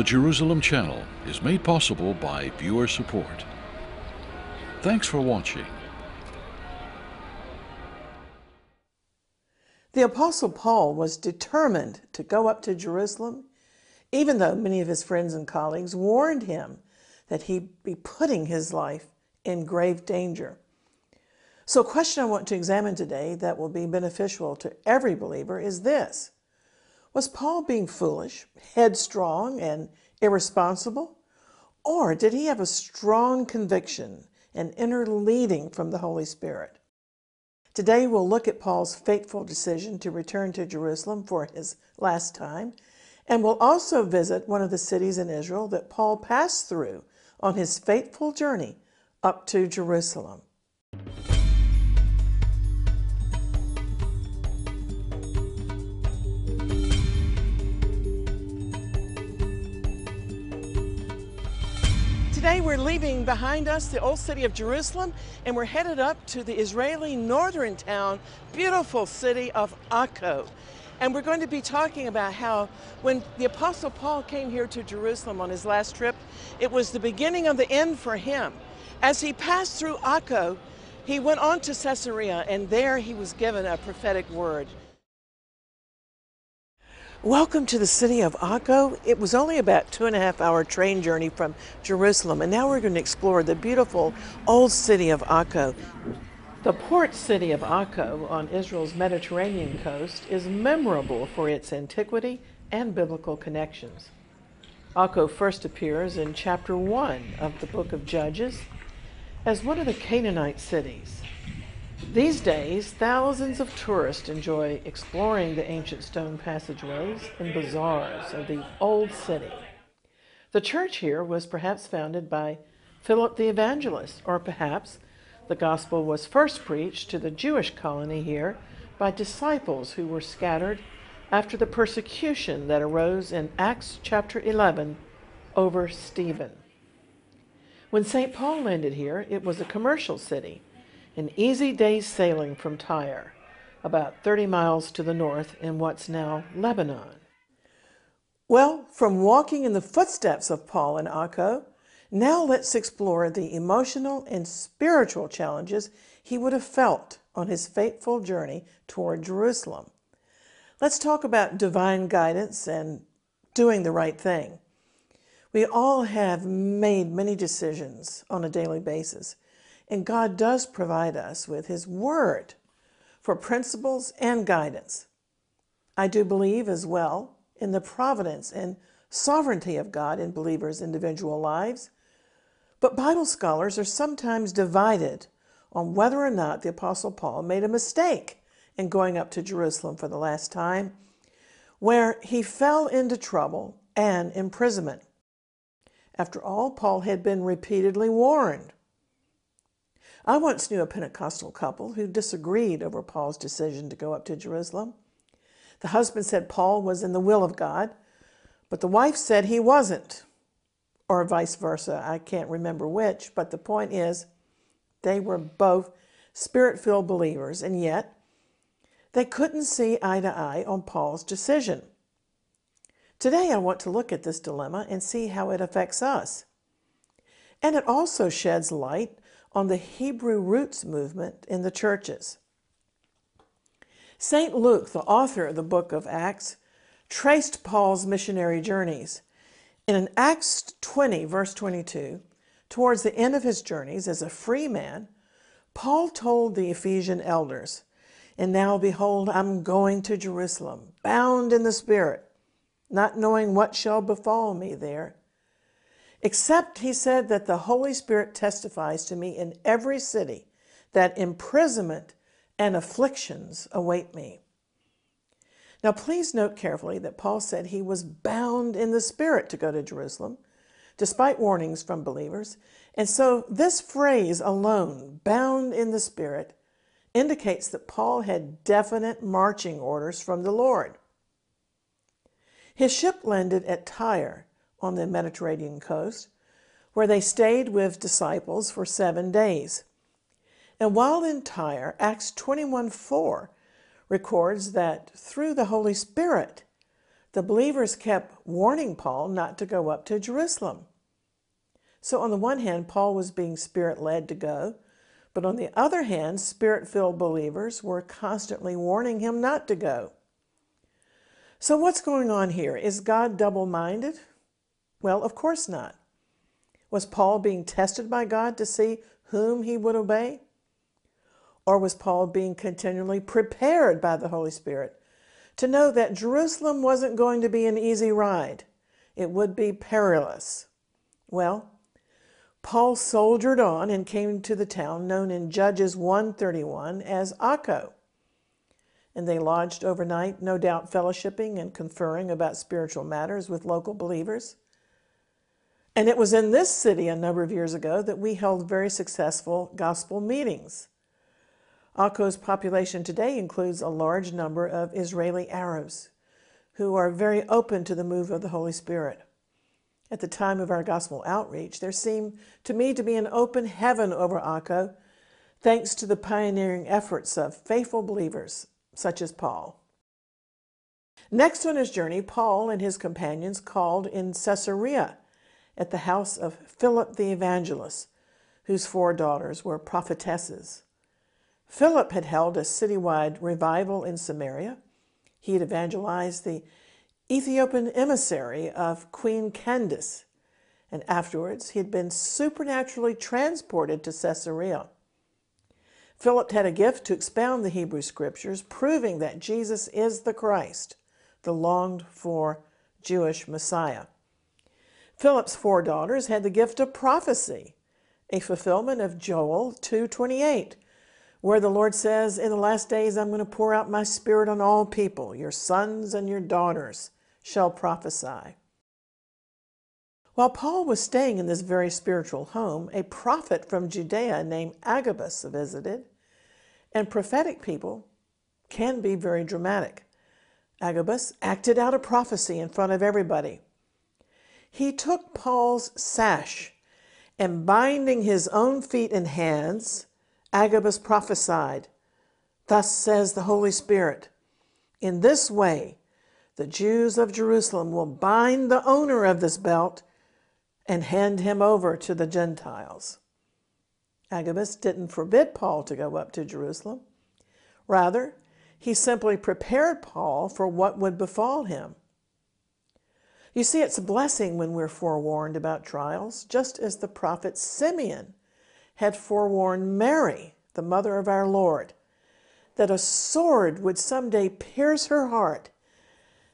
The Jerusalem Channel is made possible by viewer support. Thanks for watching. The Apostle Paul was determined to go up to Jerusalem, even though many of his friends and colleagues warned him that he'd be putting his life in grave danger. So, a question I want to examine today that will be beneficial to every believer is this Was Paul being foolish, headstrong, and irresponsible? Or did he have a strong conviction and inner leading from the Holy Spirit? Today we'll look at Paul's fateful decision to return to Jerusalem for his last time, and we'll also visit one of the cities in Israel that Paul passed through on his fateful journey up to Jerusalem. Today we're leaving behind us the old city of Jerusalem and we're headed up to the Israeli northern town, beautiful city of Akko. And we're going to be talking about how when the Apostle Paul came here to Jerusalem on his last trip, it was the beginning of the end for him. As he passed through Akko, he went on to Caesarea and there he was given a prophetic word. Welcome to the city of Akko. It was only about two and a half hour train journey from Jerusalem, and now we're going to explore the beautiful old city of Akko. The port city of Akko on Israel's Mediterranean coast is memorable for its antiquity and biblical connections. Akko first appears in chapter 1 of the book of Judges as one of the Canaanite cities. These days, thousands of tourists enjoy exploring the ancient stone passageways and bazaars of the old city. The church here was perhaps founded by Philip the Evangelist, or perhaps the gospel was first preached to the Jewish colony here by disciples who were scattered after the persecution that arose in Acts chapter 11 over Stephen. When St. Paul landed here, it was a commercial city an easy day's sailing from Tyre, about 30 miles to the north in what's now Lebanon. Well, from walking in the footsteps of Paul and Akko, now let's explore the emotional and spiritual challenges he would have felt on his fateful journey toward Jerusalem. Let's talk about divine guidance and doing the right thing. We all have made many decisions on a daily basis. And God does provide us with His Word for principles and guidance. I do believe as well in the providence and sovereignty of God in believers' individual lives. But Bible scholars are sometimes divided on whether or not the Apostle Paul made a mistake in going up to Jerusalem for the last time, where he fell into trouble and imprisonment. After all, Paul had been repeatedly warned I once knew a Pentecostal couple who disagreed over Paul's decision to go up to Jerusalem. The husband said Paul was in the will of God, but the wife said he wasn't, or vice versa. I can't remember which, but the point is they were both spirit filled believers, and yet they couldn't see eye to eye on Paul's decision. Today, I want to look at this dilemma and see how it affects us. And it also sheds light on the Hebrew roots movement in the churches. St. Luke, the author of the book of Acts, traced Paul's missionary journeys. In Acts 20, verse 22, towards the end of his journeys as a free man, Paul told the Ephesian elders, And now behold, I'm going to Jerusalem, bound in the Spirit, not knowing what shall befall me there Except, he said, that the Holy Spirit testifies to me in every city that imprisonment and afflictions await me. Now, please note carefully that Paul said he was bound in the Spirit to go to Jerusalem, despite warnings from believers. And so, this phrase alone, bound in the Spirit, indicates that Paul had definite marching orders from the Lord. His ship landed at Tyre on the Mediterranean coast, where they stayed with disciples for seven days. And while in Tyre, Acts 21 4 records that through the Holy Spirit, the believers kept warning Paul not to go up to Jerusalem. So, on the one hand, Paul was being spirit led to go, but on the other hand, spirit filled believers were constantly warning him not to go. So, what's going on here? Is God double minded? Well, of course not. Was Paul being tested by God to see whom he would obey? Or was Paul being continually prepared by the Holy Spirit to know that Jerusalem wasn't going to be an easy ride? It would be perilous. Well, Paul soldiered on and came to the town known in Judges 131 as Akko. And they lodged overnight, no doubt fellowshipping and conferring about spiritual matters with local believers. And it was in this city a number of years ago that we held very successful gospel meetings. Akko's population today includes a large number of Israeli Arabs who are very open to the move of the Holy Spirit. At the time of our gospel outreach, there seemed to me to be an open heaven over Akko, thanks to the pioneering efforts of faithful believers such as Paul. Next on his journey, Paul and his companions called in Caesarea at the house of Philip the evangelist, whose four daughters were prophetesses. Philip had held a citywide revival in Samaria. He had evangelized the Ethiopian emissary of Queen Candace, and afterwards he had been supernaturally transported to Caesarea. Philip had a gift to expound the Hebrew scriptures, proving that Jesus is the Christ, the longed for Jewish Messiah. Philip's four daughters had the gift of prophecy, a fulfillment of Joel 2:28, where the Lord says, "In the last days I'm going to pour out my spirit on all people. Your sons and your daughters shall prophesy." While Paul was staying in this very spiritual home, a prophet from Judea named Agabus visited, and prophetic people can be very dramatic. Agabus acted out a prophecy in front of everybody. He took Paul's sash and binding his own feet and hands, Agabus prophesied, Thus says the Holy Spirit, in this way the Jews of Jerusalem will bind the owner of this belt and hand him over to the Gentiles. Agabus didn't forbid Paul to go up to Jerusalem. Rather, he simply prepared Paul for what would befall him. You see, it's a blessing when we're forewarned about trials, just as the prophet Simeon had forewarned Mary, the mother of our Lord, that a sword would someday pierce her heart.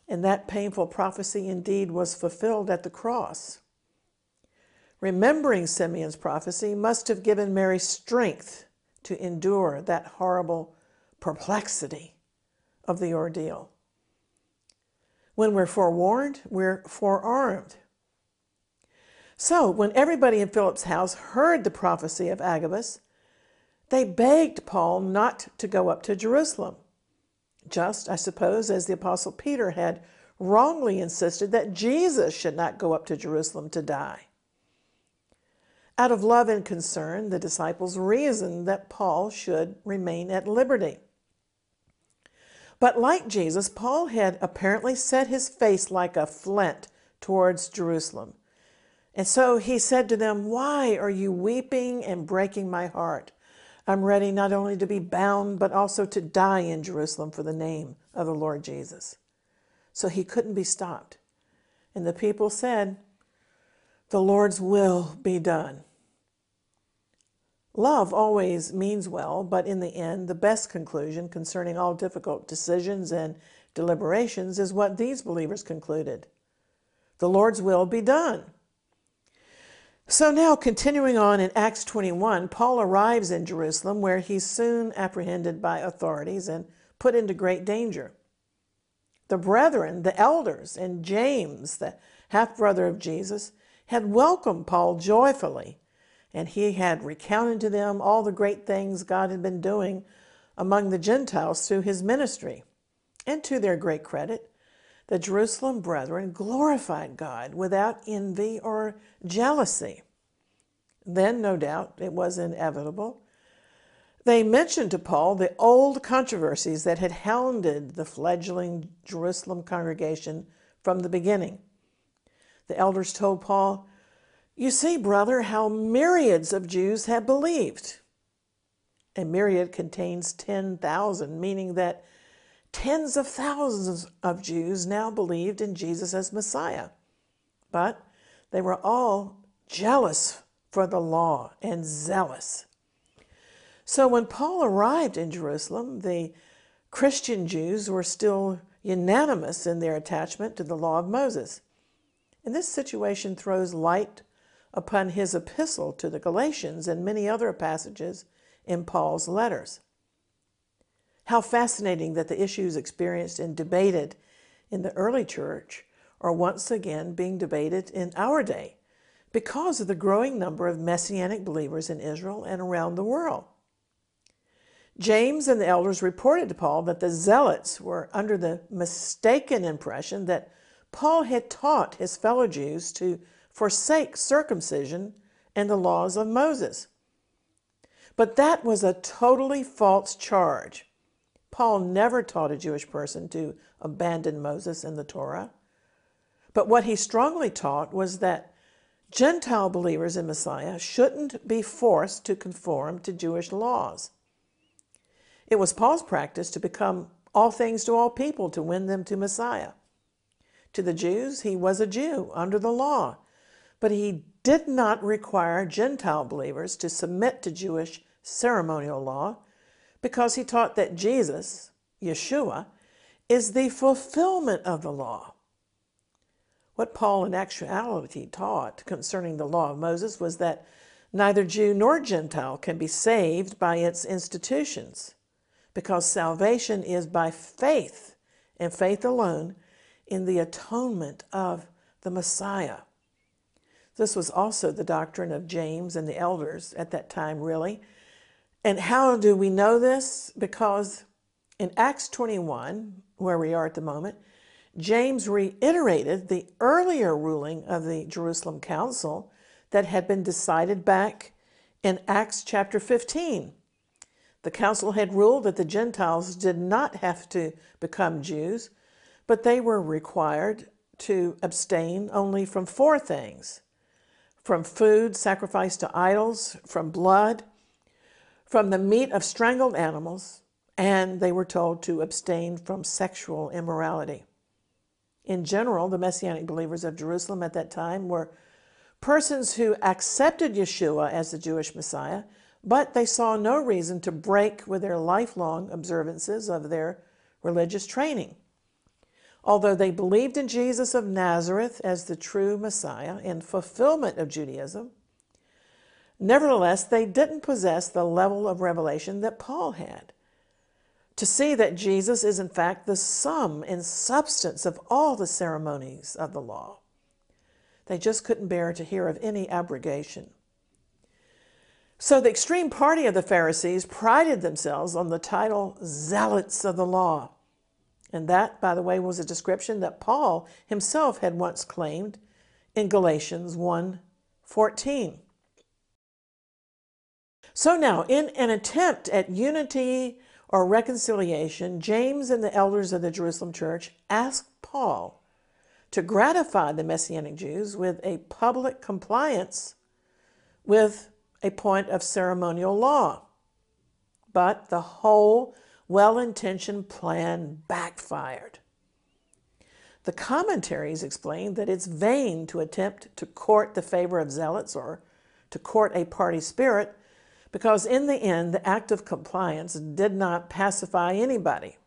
And that painful prophecy indeed was fulfilled at the cross. Remembering Simeon's prophecy must have given Mary strength to endure that horrible perplexity of the ordeal. When we're forewarned, we're forearmed. So, when everybody in Philip's house heard the prophecy of Agabus, they begged Paul not to go up to Jerusalem. Just, I suppose, as the Apostle Peter had wrongly insisted that Jesus should not go up to Jerusalem to die. Out of love and concern, the disciples reasoned that Paul should remain at liberty. But like Jesus, Paul had apparently set his face like a flint towards Jerusalem. And so he said to them, Why are you weeping and breaking my heart? I'm ready not only to be bound, but also to die in Jerusalem for the name of the Lord Jesus. So he couldn't be stopped. And the people said, The Lord's will be done. Love always means well, but in the end, the best conclusion concerning all difficult decisions and deliberations is what these believers concluded the Lord's will be done. So now, continuing on in Acts 21, Paul arrives in Jerusalem where he's soon apprehended by authorities and put into great danger. The brethren, the elders, and James, the half brother of Jesus, had welcomed Paul joyfully and he had recounted to them all the great things God had been doing among the Gentiles through his ministry. And to their great credit, the Jerusalem brethren glorified God without envy or jealousy. Then, no doubt, it was inevitable. They mentioned to Paul the old controversies that had hounded the fledgling Jerusalem congregation from the beginning. The elders told Paul, You see, brother, how myriads of Jews have believed. A myriad contains 10,000, meaning that tens of thousands of Jews now believed in Jesus as Messiah. But they were all jealous for the law and zealous. So when Paul arrived in Jerusalem, the Christian Jews were still unanimous in their attachment to the law of Moses. And this situation throws light upon his epistle to the Galatians and many other passages in Paul's letters. How fascinating that the issues experienced and debated in the early church are once again being debated in our day because of the growing number of messianic believers in Israel and around the world. James and the elders reported to Paul that the zealots were under the mistaken impression that Paul had taught his fellow Jews to forsake circumcision and the laws of Moses. But that was a totally false charge. Paul never taught a Jewish person to abandon Moses and the Torah. But what he strongly taught was that Gentile believers in Messiah shouldn't be forced to conform to Jewish laws. It was Paul's practice to become all things to all people to win them to Messiah. To the Jews, he was a Jew under the law, but he did not require Gentile believers to submit to Jewish ceremonial law because he taught that Jesus, Yeshua, is the fulfillment of the law. What Paul in actuality taught concerning the law of Moses was that neither Jew nor Gentile can be saved by its institutions because salvation is by faith and faith alone in the atonement of the Messiah. This was also the doctrine of James and the elders at that time, really. And how do we know this? Because in Acts 21, where we are at the moment, James reiterated the earlier ruling of the Jerusalem Council that had been decided back in Acts chapter 15 the council had ruled that the Gentiles did not have to become Jews, but they were required to abstain only from four things from food sacrificed to idols, from blood, from the meat of strangled animals, and they were told to abstain from sexual immorality. In general, the Messianic believers of Jerusalem at that time were persons who accepted Yeshua as the Jewish Messiah but they saw no reason to break with their lifelong observances of their religious training. Although they believed in Jesus of Nazareth as the true Messiah in fulfillment of Judaism, nevertheless, they didn't possess the level of revelation that Paul had. To see that Jesus is, in fact, the sum and substance of all the ceremonies of the law. They just couldn't bear to hear of any abrogation. So the extreme party of the Pharisees prided themselves on the title zealots of the law. And that, by the way, was a description that Paul himself had once claimed in Galatians 1:14. So now, in an attempt at unity or reconciliation, James and the elders of the Jerusalem church asked Paul to gratify the Messianic Jews with a public compliance with a point of ceremonial law. But the whole well intentioned plan backfired. The commentaries explain that it's vain to attempt to court the favor of zealots or to court a party spirit because, in the end, the act of compliance did not pacify anybody.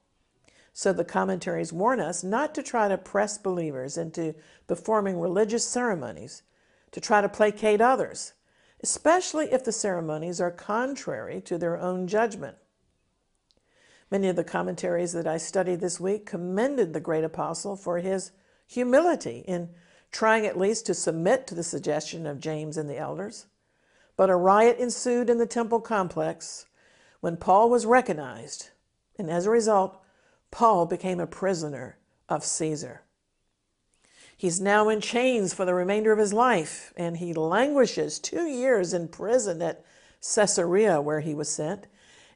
So the commentaries warn us not to try to press believers into performing religious ceremonies, to try to placate others, especially if the ceremonies are contrary to their own judgment. Many of the commentaries that I studied this week commended the great apostle for his humility in trying at least to submit to the suggestion of James and the elders. But a riot ensued in the temple complex when Paul was recognized, and as a result, Paul became a prisoner of Caesar. He's now in chains for the remainder of his life, and he languishes two years in prison at Caesarea, where he was sent.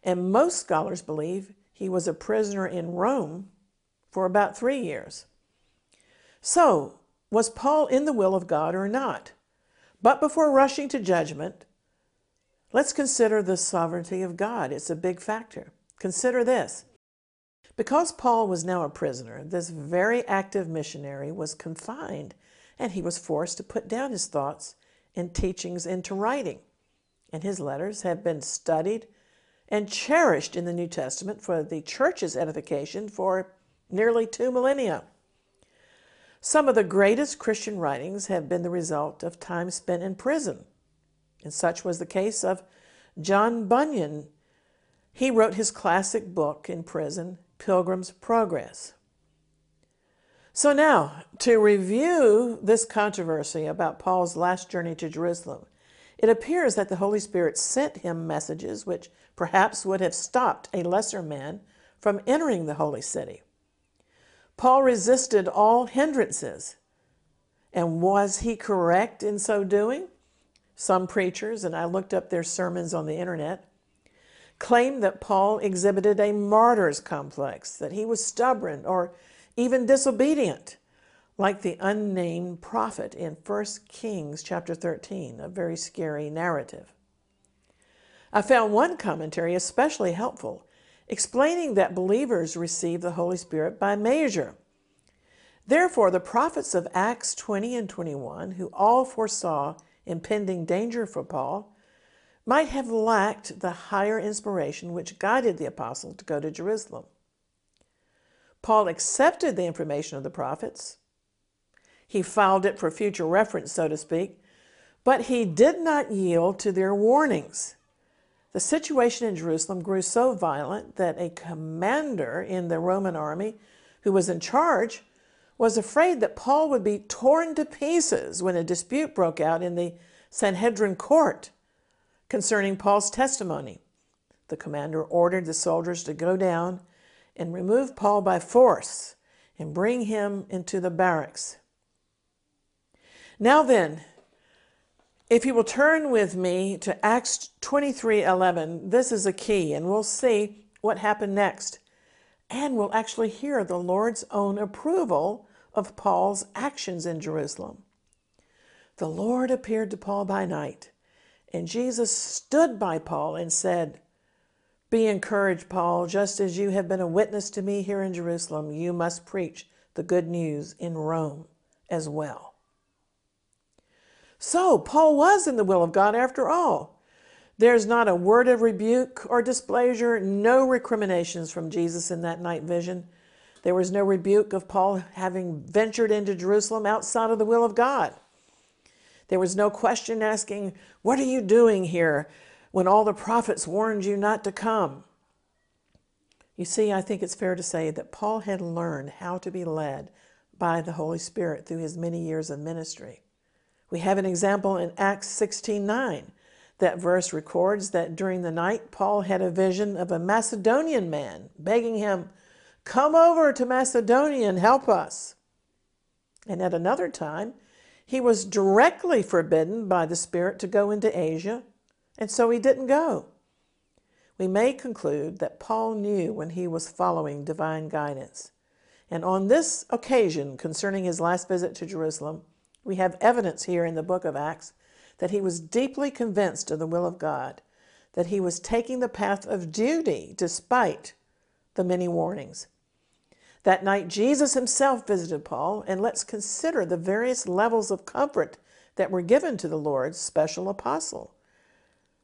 And most scholars believe he was a prisoner in Rome for about three years. So, was Paul in the will of God or not? But before rushing to judgment, let's consider the sovereignty of God. It's a big factor. Consider this. Because Paul was now a prisoner, this very active missionary was confined and he was forced to put down his thoughts and teachings into writing. And his letters have been studied and cherished in the New Testament for the church's edification for nearly two millennia. Some of the greatest Christian writings have been the result of time spent in prison, and such was the case of John Bunyan. He wrote his classic book in prison, Pilgrim's Progress. So, now to review this controversy about Paul's last journey to Jerusalem, it appears that the Holy Spirit sent him messages which perhaps would have stopped a lesser man from entering the holy city. Paul resisted all hindrances. And was he correct in so doing? Some preachers, and I looked up their sermons on the internet, claim that Paul exhibited a martyr's complex, that he was stubborn or even disobedient, like the unnamed prophet in 1 Kings chapter 13, a very scary narrative. I found one commentary especially helpful explaining that believers receive the Holy Spirit by measure. Therefore, the prophets of Acts 20 and 21, who all foresaw impending danger for Paul, might have lacked the higher inspiration which guided the apostle to go to Jerusalem. Paul accepted the information of the prophets. He filed it for future reference, so to speak, but he did not yield to their warnings. The situation in Jerusalem grew so violent that a commander in the Roman army who was in charge was afraid that Paul would be torn to pieces when a dispute broke out in the Sanhedrin court concerning Paul's testimony. The commander ordered the soldiers to go down and remove Paul by force and bring him into the barracks. Now then, if you will turn with me to Acts 23:11, this is a key and we'll see what happened next. And we'll actually hear the Lord's own approval of Paul's actions in Jerusalem. The Lord appeared to Paul by night, and Jesus stood by Paul and said, Be encouraged, Paul, just as you have been a witness to me here in Jerusalem, you must preach the good news in Rome as well. So, Paul was in the will of God after all. There's not a word of rebuke or displeasure, no recriminations from Jesus in that night vision. There was no rebuke of Paul having ventured into Jerusalem outside of the will of God. There was no question asking, What are you doing here when all the prophets warned you not to come? You see, I think it's fair to say that Paul had learned how to be led by the Holy Spirit through his many years of ministry. We have an example in Acts 16:9. That verse records that during the night Paul had a vision of a Macedonian man begging him, "Come over to Macedonia and help us." And at another time, he was directly forbidden by the Spirit to go into Asia, and so he didn't go. We may conclude that Paul knew when he was following divine guidance. And on this occasion, concerning his last visit to Jerusalem, we have evidence here in the book of Acts that he was deeply convinced of the will of God, that he was taking the path of duty despite the many warnings. That night, Jesus himself visited Paul, and let's consider the various levels of comfort that were given to the Lord's special apostle.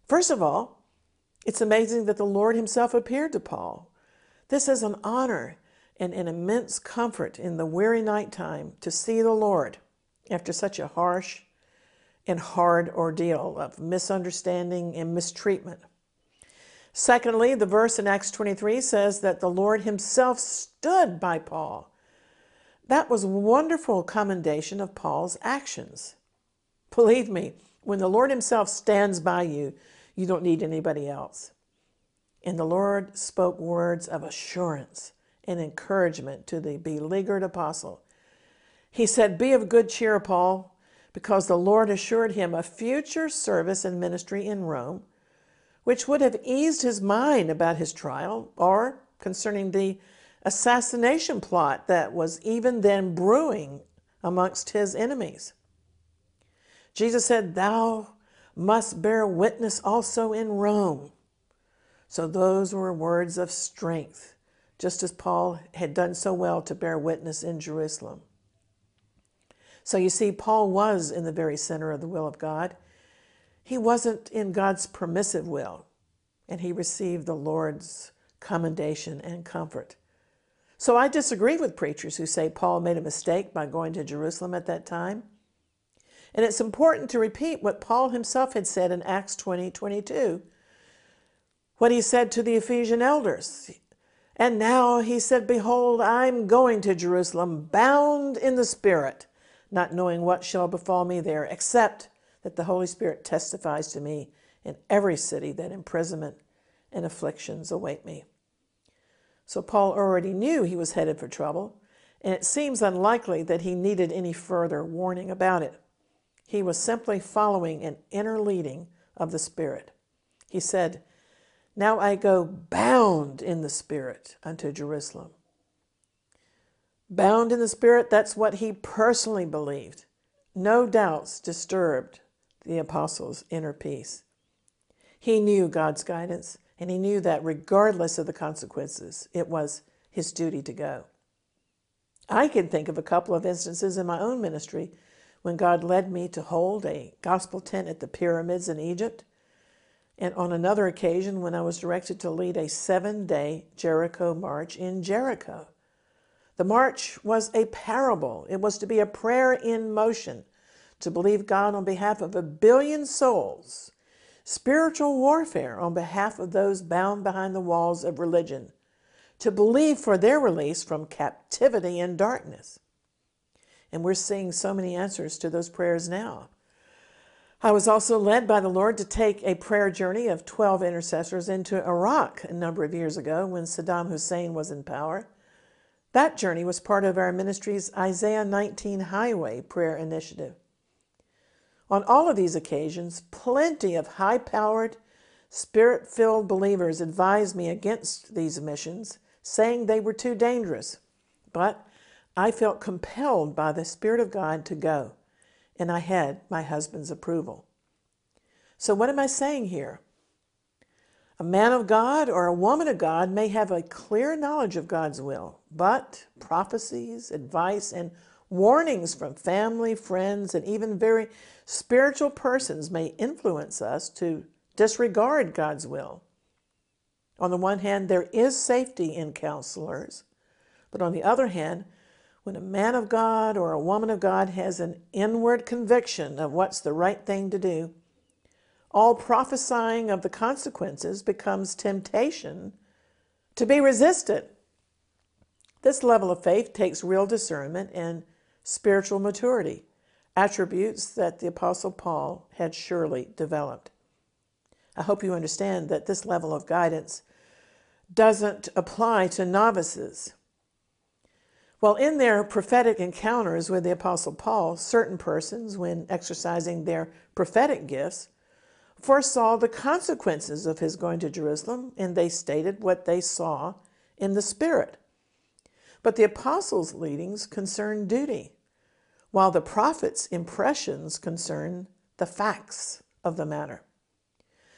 First of all, it's amazing that the Lord himself appeared to Paul. This is an honor and an immense comfort in the weary night time to see the Lord after such a harsh and hard ordeal of misunderstanding and mistreatment. Secondly, the verse in Acts 23 says that the Lord himself stood by Paul. That was wonderful commendation of Paul's actions. Believe me, when the Lord himself stands by you, you don't need anybody else. And the Lord spoke words of assurance and encouragement to the beleaguered apostle he said, Be of good cheer, Paul, because the Lord assured him a future service and ministry in Rome, which would have eased his mind about his trial or concerning the assassination plot that was even then brewing amongst his enemies. Jesus said, Thou must bear witness also in Rome. So those were words of strength, just as Paul had done so well to bear witness in Jerusalem. So you see, Paul was in the very center of the will of God. He wasn't in God's permissive will, and he received the Lord's commendation and comfort. So I disagree with preachers who say Paul made a mistake by going to Jerusalem at that time. And it's important to repeat what Paul himself had said in Acts 20 22, what he said to the Ephesian elders. And now he said, Behold, I'm going to Jerusalem, bound in the Spirit, not knowing what shall befall me there, except that the Holy Spirit testifies to me in every city that imprisonment and afflictions await me. So Paul already knew he was headed for trouble, and it seems unlikely that he needed any further warning about it. He was simply following an inner leading of the Spirit. He said, Now I go bound in the Spirit unto Jerusalem. Bound in the Spirit, that's what he personally believed. No doubts disturbed the apostles' inner peace. He knew God's guidance and he knew that regardless of the consequences, it was his duty to go. I can think of a couple of instances in my own ministry when God led me to hold a gospel tent at the pyramids in Egypt, and on another occasion when I was directed to lead a seven day Jericho march in Jericho. The march was a parable, it was to be a prayer in motion to believe God on behalf of a billion souls spiritual warfare on behalf of those bound behind the walls of religion, to believe for their release from captivity and darkness. And we're seeing so many answers to those prayers now. I was also led by the Lord to take a prayer journey of 12 intercessors into Iraq a number of years ago when Saddam Hussein was in power. That journey was part of our ministry's Isaiah 19 Highway Prayer Initiative. On all of these occasions, plenty of high powered, spirit filled believers advised me against these missions, saying they were too dangerous. But I felt compelled by the Spirit of God to go, and I had my husband's approval. So, what am I saying here? A man of God or a woman of God may have a clear knowledge of God's will, but prophecies, advice, and Warnings from family, friends, and even very spiritual persons may influence us to disregard God's will. On the one hand, there is safety in counselors, but on the other hand, when a man of God or a woman of God has an inward conviction of what's the right thing to do, all prophesying of the consequences becomes temptation to be resisted. This level of faith takes real discernment and spiritual maturity, attributes that the Apostle Paul had surely developed. I hope you understand that this level of guidance doesn't apply to novices. While in their prophetic encounters with the Apostle Paul, certain persons, when exercising their prophetic gifts, foresaw the consequences of his going to Jerusalem, and they stated what they saw in the Spirit. But the apostles' leadings concern duty while the prophet's impressions concern the facts of the matter.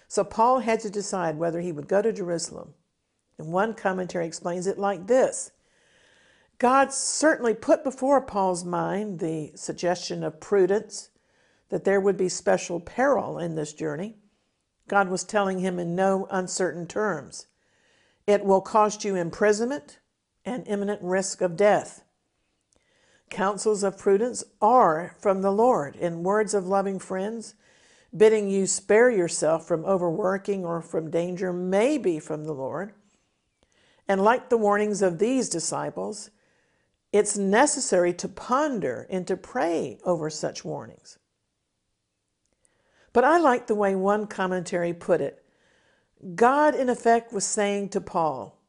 So Paul had to decide whether he would go to Jerusalem. And one commentary explains it like this God certainly put before Paul's mind the suggestion of prudence, that there would be special peril in this journey. God was telling him in no uncertain terms it will cost you imprisonment and imminent risk of death. Counsels of prudence are from the Lord, in words of loving friends, bidding you spare yourself from overworking or from danger, may be from the Lord. And like the warnings of these disciples, it's necessary to ponder and to pray over such warnings. But I like the way one commentary put it. God, in effect, was saying to Paul,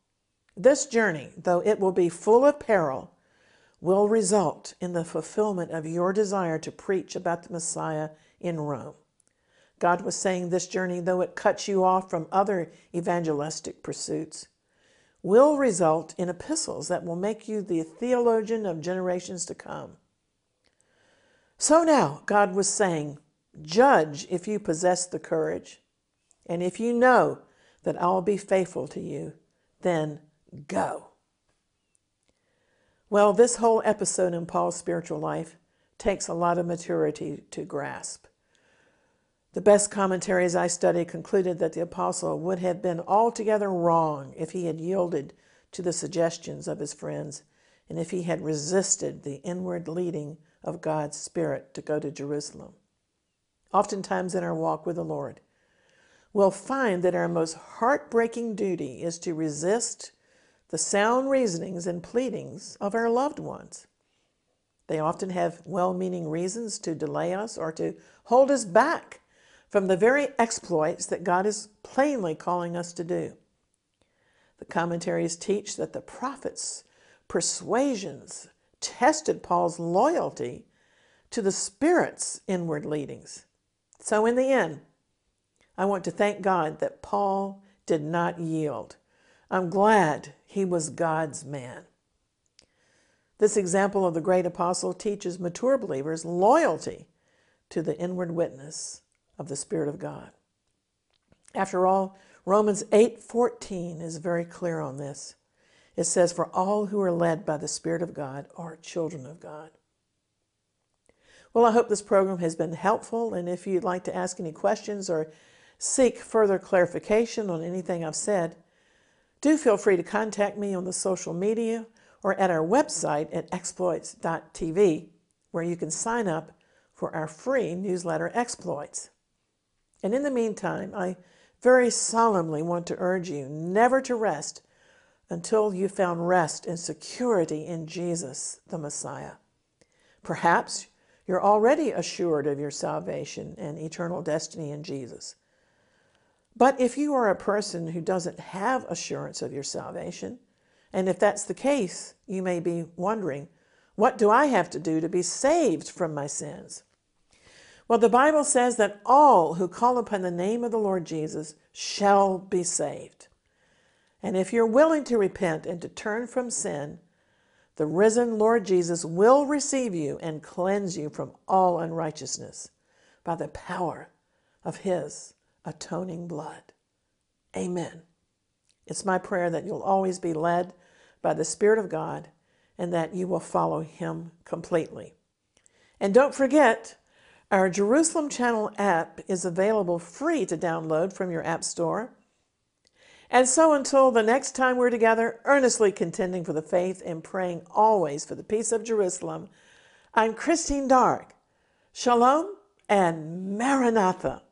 This journey, though it will be full of peril, will result in the fulfillment of your desire to preach about the Messiah in Rome. God was saying this journey, though it cuts you off from other evangelistic pursuits, will result in epistles that will make you the theologian of generations to come. So now, God was saying, Judge if you possess the courage, and if you know that I'll be faithful to you, then go. Well, this whole episode in Paul's spiritual life takes a lot of maturity to grasp. The best commentaries I studied concluded that the apostle would have been altogether wrong if he had yielded to the suggestions of his friends and if he had resisted the inward leading of God's Spirit to go to Jerusalem. Oftentimes in our walk with the Lord, we'll find that our most heartbreaking duty is to resist the sound reasonings and pleadings of our loved ones. They often have well meaning reasons to delay us or to hold us back from the very exploits that God is plainly calling us to do. The commentaries teach that the prophets' persuasions tested Paul's loyalty to the Spirit's inward leadings. So, in the end, I want to thank God that Paul did not yield. I'm glad he was God's man. This example of the great apostle teaches mature believers loyalty to the inward witness of the Spirit of God. After all, Romans 8:14 is very clear on this. It says, For all who are led by the Spirit of God are children of God. Well, I hope this program has been helpful, and if you'd like to ask any questions or seek further clarification on anything I've said, do feel free to contact me on the social media or at our website at exploits.tv, where you can sign up for our free newsletter Exploits. And in the meantime, I very solemnly want to urge you never to rest until you found rest and security in Jesus, the Messiah. Perhaps you're already assured of your salvation and eternal destiny in Jesus. But if you are a person who doesn't have assurance of your salvation, and if that's the case, you may be wondering, what do I have to do to be saved from my sins? Well, the Bible says that all who call upon the name of the Lord Jesus shall be saved. And if you're willing to repent and to turn from sin, the risen Lord Jesus will receive you and cleanse you from all unrighteousness by the power of his atoning blood. Amen. It's my prayer that you'll always be led by the Spirit of God and that you will follow him completely. And don't forget, our Jerusalem Channel app is available free to download from your App Store. And so until the next time we're together, earnestly contending for the faith and praying always for the peace of Jerusalem, I'm Christine Darg. Shalom and Maranatha.